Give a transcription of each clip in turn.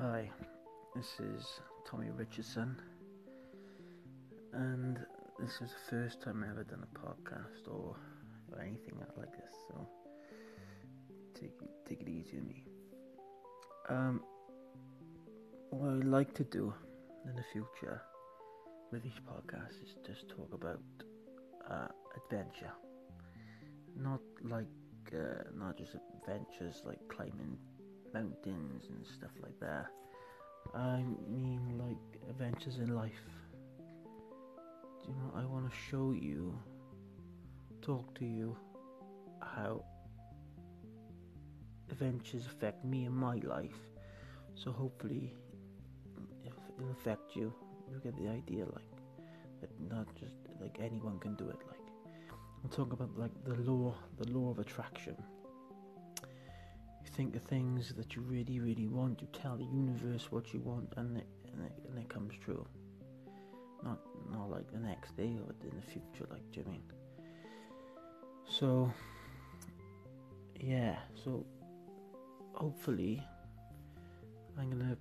Hi, this is Tommy Richardson, and this is the first time I've ever done a podcast or, or anything like this, so take take it easy on me. Um, what I'd like to do in the future with these podcasts is just talk about uh, adventure, not like uh, not just adventures like climbing mountains and stuff like that. I mean, like adventures in life. Do you know? I want to show you, talk to you, how adventures affect me and my life. So hopefully, if it'll affect you, you get the idea. Like that, not just like anyone can do it. Like I'm talking about like the law, the law of attraction think of things that you really, really want. You tell the universe what you want, and it, and it, and it comes true. Not not like the next day or in the future, like do you mean? So yeah, so hopefully I'm gonna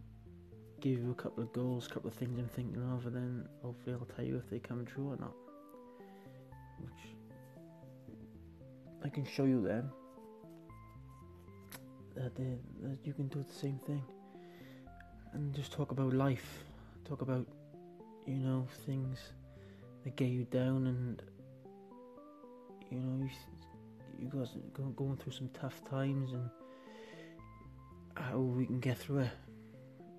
give you a couple of goals, a couple of things I'm thinking of, and then hopefully I'll tell you if they come true or not. Which I can show you then that, they, that you can do the same thing. And just talk about life. Talk about you know things that get you down and you know you, you guys going through some tough times and how we can get through it.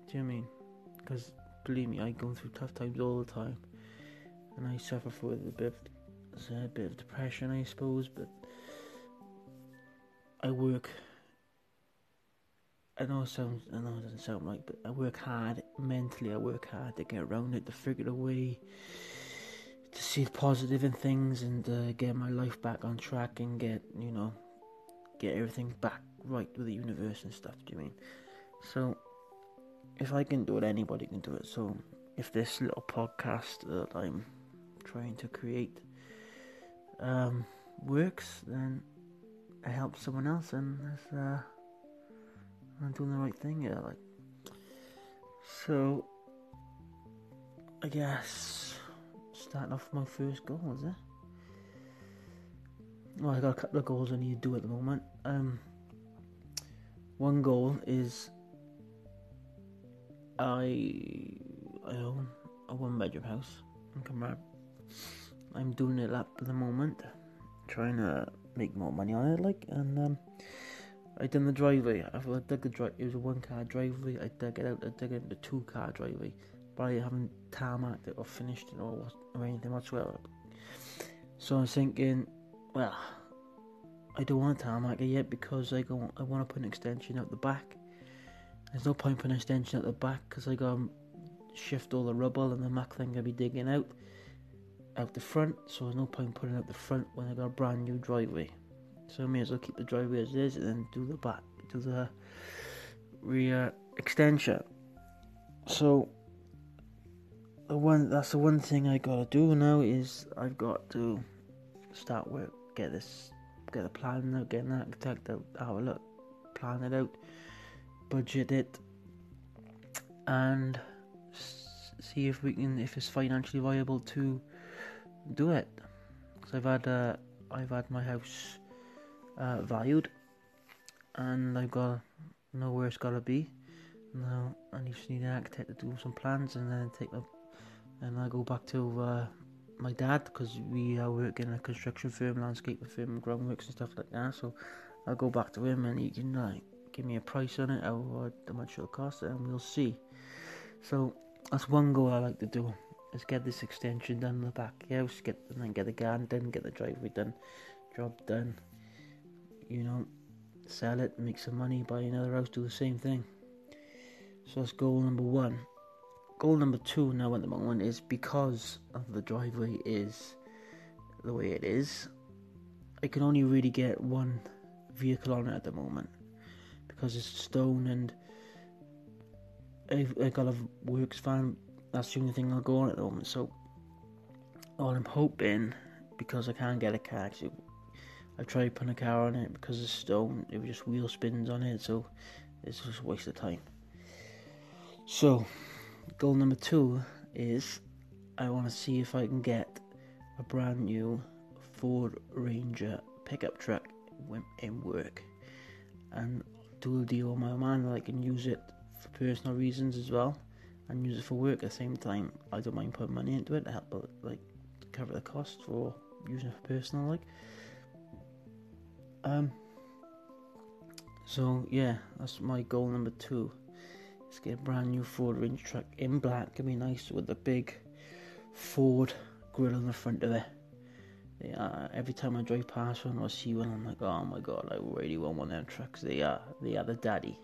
Do you know I mean? Because believe me I go through tough times all the time. And I suffer with a bit of, a bit of depression I suppose but I work I know it sounds, I know it doesn't sound right, but I work hard mentally. I work hard to get around it, to figure a way to see the positive in things, and uh, get my life back on track, and get you know, get everything back right with the universe and stuff. Do you mean? So, if I can do it, anybody can do it. So, if this little podcast that I'm trying to create um, works, then it helps someone else, and that's. Uh, I'm doing the right thing here, like. So, I guess starting off my first goal is it? Well, I got a couple of goals I need to do at the moment. Um, one goal is I I own a one bedroom house in Cymraeg. I'm doing it up at the moment, trying to make more money on it, like, and um, I done the driveway. I've dug the drive. It was a one car driveway. I dug it out. I dug it into two car driveway, but I haven't tarmacked it or finished it or, or anything whatsoever. So I was thinking, well, I don't want to tarmac it yet because I go. I want to put an extension out the back. There's no point putting an extension out the back because I got to shift all the rubble and the muck thing gonna be digging out out the front. So there's no point putting out the front when I got a brand new driveway. So I may as well keep the driveway as is and then do the back, do the rear extension. So the one that's the one thing I gotta do now is I've got to start work, get this, get a plan out, get an architect out, have a look, plan it out, budget it, and see if we can, if it's financially viable to do it. Because I've had, uh, I've had my house uh, valued, and I've got know where it's got to be. Now I just need an architect to do some plans, and then take my and I go back to uh, my dad because we are working in a construction firm, landscape firm, groundworks and stuff like that. So I'll go back to him, and he can like give me a price on it, how, how much it'll cost, and we'll see. So that's one goal I like to do is get this extension done in the back house, get and then get the garden done, get the driveway done, job done you know, sell it, make some money, buy another house, do the same thing. So that's goal number one. Goal number two now at the moment is because of the driveway is the way it is, I can only really get one vehicle on it at the moment because it's stone and I've, I got a works van. That's the only thing I'll go on at the moment. So all I'm hoping, because I can't get a car, actually, I tried putting a car on it because it's stone, it was just wheel spins on it, so it's just a waste of time. So, goal number two is I want to see if I can get a brand new Ford Ranger pickup truck in work and do a deal with my man that I can use it for personal reasons as well and use it for work at the same time. I don't mind putting money into it to help like cover the cost for using it for personal like. Um so yeah, that's my goal number two. Let's get a brand new Ford Ranger truck in black. It'd be nice with the big Ford grill on the front of it. Yeah, every time I drive past one or see one, I'm like, oh my god, I really want one of them trucks. They are, they are the daddy.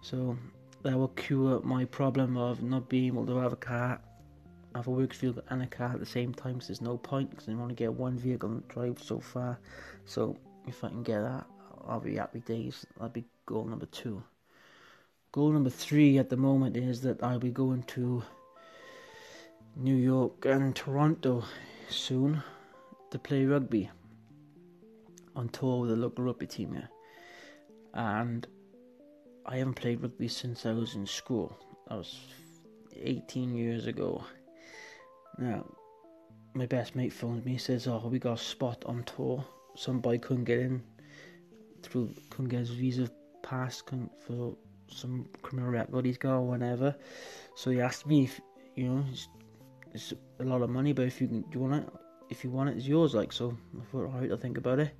So that will cure my problem of not being able to have a car, have a work vehicle and a car at the same time. So there's no point because I only get one vehicle and drive so far. So if I can get that, I'll be happy days. That'll be goal number two. Goal number three at the moment is that I'll be going to New York and Toronto soon to play rugby on tour with a local rugby team here. And I haven't played rugby since I was in school. That was 18 years ago. Now, my best mate phones me, says, Oh, we got a spot on tour. Some boy couldn't get in through, couldn't get his visa passed for some criminal record he's got or whatever. So he asked me if, you know, it's, it's a lot of money, but if you can, do you want it? if you want it, it's yours. Like so, I thought, alright, I'll think about it.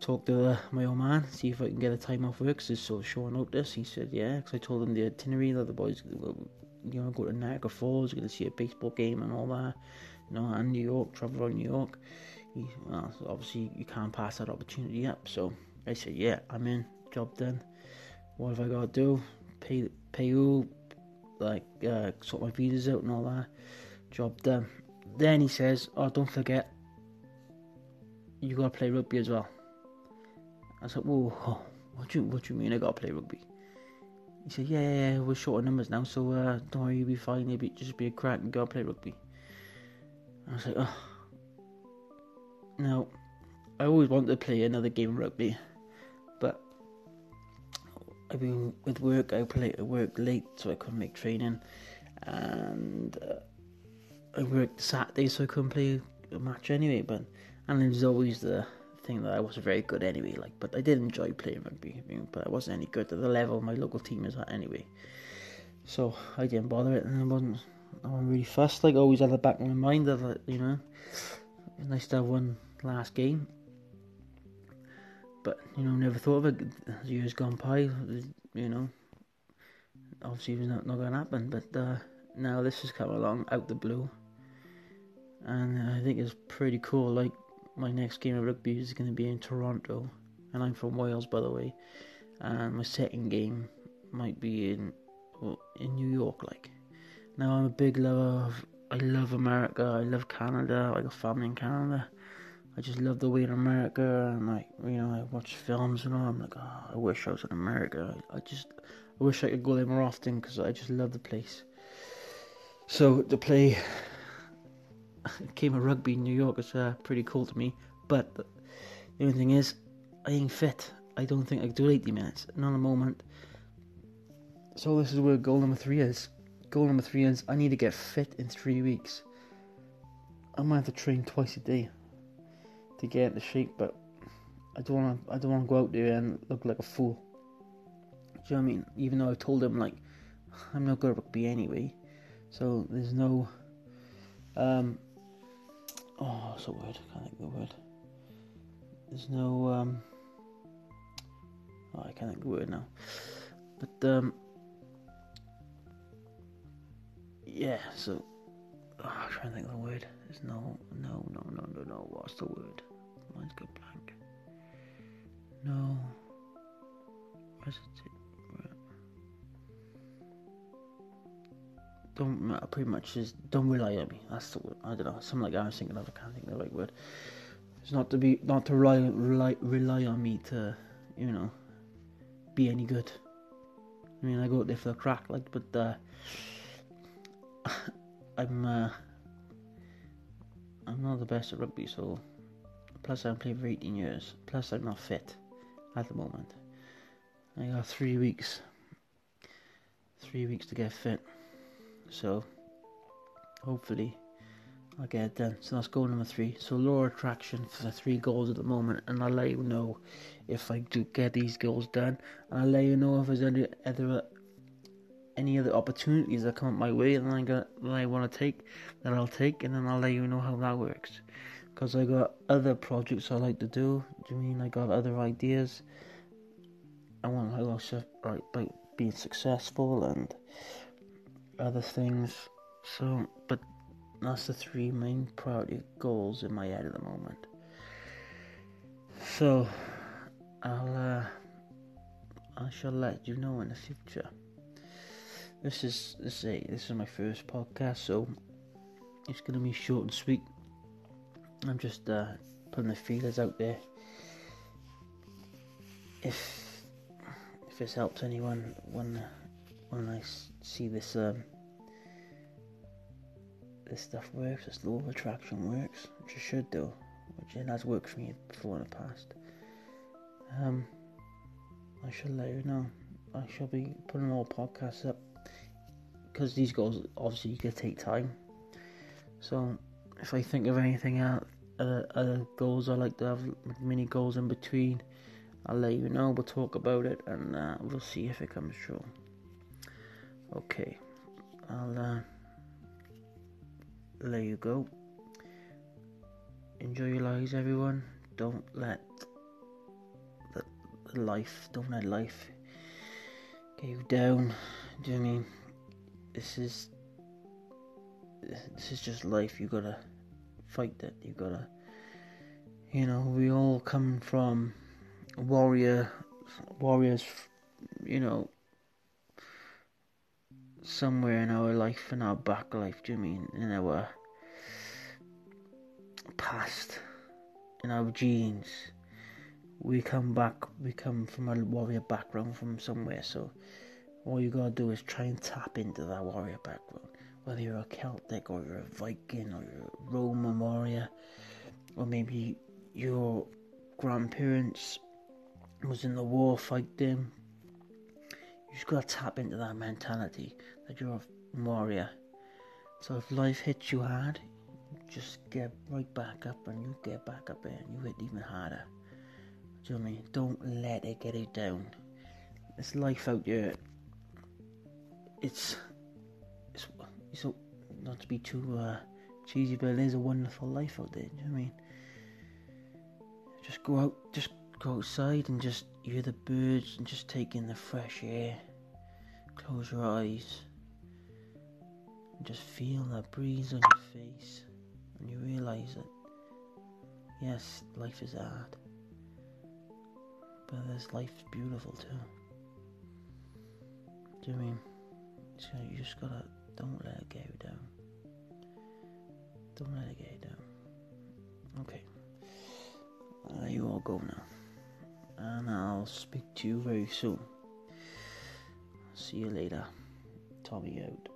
Talk to uh, my old man, see if I can get a time off work. Cause it's so short notice. He said, yeah, because I told him the itinerary that the boys, you know, go to Niagara Falls, going to see a baseball game and all that, you know, and New York, travel around New York. He, well, obviously you can't pass that opportunity up. So I said, yeah, I'm in. Job done. What have I got to do? Pay, pay you, like uh, sort my visas out and all that. Job done. Then he says, "Oh, don't forget, you gotta play rugby as well." I said, "Whoa, what do you what do you mean I gotta play rugby?" He said, "Yeah, yeah, yeah we're short of numbers now, so uh, don't worry, you'll be fine. You'll be, just be a crack and go play rugby." I was like, "Oh." Now, I always wanted to play another game of rugby, but I mean, with work, I play I work late, so I couldn't make training, and. Uh, I worked Saturday, so I couldn't play a match anyway. But and it was always the thing that I wasn't very good anyway. Like, but I did enjoy playing rugby, but I wasn't any good at the level my local team is at anyway. So I didn't bother it, and I wasn't. I wasn't really fussed. Like always at the back of my mind that you know, nice to have one last game. But you know, never thought of it. Years gone by, you know, obviously it was not, not going to happen. But uh, now this has come along out the blue and I think it's pretty cool. Like my next game of rugby is going to be in Toronto, and I'm from Wales, by the way. And my second game might be in well, in New York. Like now, I'm a big lover of. I love America. I love Canada. I got family in Canada. I just love the way in America, and like you know, I watch films and all. I'm like, oh, I wish I was in America. I, I just, I wish I could go there more often because I just love the place. So to play game of rugby in New York is uh, pretty cool to me. But the only thing is, I ain't fit. I don't think I can do 80 minutes. Not a moment. So this is where goal number three is. Goal number three is I need to get fit in three weeks. I might have to train twice a day to get into shape, but I don't want to. I don't want to go out there and look like a fool. Do you know what I mean? Even though I told him like I'm not good at rugby anyway, so there's no um, oh, what's the word? I can't think of the word. There's no um. Oh, I can't think of the word now. But um. Yeah. So. Oh, I'm trying to think of the word. There's no, no, no, no, no, no. What's the word? Mine's got blank. No. Where's it? don't pretty much just don't rely on me. That's the word. I don't know, something like I was thinking of. I can't think of the right word. It's not to be not to rely rely rely on me to, you know, be any good. I mean, I go out there for the crack, like, but uh, I'm uh, I'm not the best at rugby, so plus I'm playing for 18 years. Plus I'm not fit at the moment. I got three weeks three weeks to get fit. So hopefully I'll get it done. So that's goal number three. So law of attraction for the three goals at the moment, and I'll let you know if I do get these goals done, and I'll let you know if there's any other any other opportunities that come up my way and I got that I want to take that I'll take, and then I'll let you know how that works. Because I got other projects I like to do. Do you mean I got other ideas? I want to also like by being successful and other things. So, but that's the three main priority goals in my head at the moment. So, I'll uh, I shall let you know in the future. This is this is this is my first podcast, so it's gonna be short and sweet. I'm just uh, putting the feelers out there. If if this helps anyone when when I see this um, this stuff works, this law of attraction works, which it should do, which it has worked for me before in the past. Um, I shall let you know. I shall be putting more podcasts up because these goals obviously you to take time. So if I think of anything else, uh, other goals I like to have mini goals in between, I'll let you know. We'll talk about it and uh, we'll see if it comes true. Okay, I'll uh, let you go. Enjoy your lives, everyone. Don't let the, the life, don't let life get you down. Do you know I mean? This is this is just life. You gotta fight it. You gotta, you know, we all come from warrior warriors. You know, somewhere in our life, in our back life. Do you mean in our past, in our genes? We come back. We come from a warrior background from somewhere. So all you gotta do is try and tap into that warrior background. Whether you're a Celtic or you're a Viking or you're a Roman warrior, or maybe your grandparents was in the war fighting. You just gotta tap into that mentality that you're a warrior. So if life hits you hard, just get right back up and you get back up and you hit even harder. Do you know what I mean? Don't let it get you down. It's life out there it's it's it's a, not to be too uh, cheesy, but is a wonderful life out there. Do you know I mean? Just go out, just go outside and just hear the birds and just take in the fresh air. Close your eyes and just feel that breeze on your face, and you realise that yes, life is hard, but this life's beautiful too. Do you know I mean? So you just gotta don't let it get you down. Don't let it get you down. Okay. Uh, you all go now. And I'll speak to you very soon. See you later. Tommy out.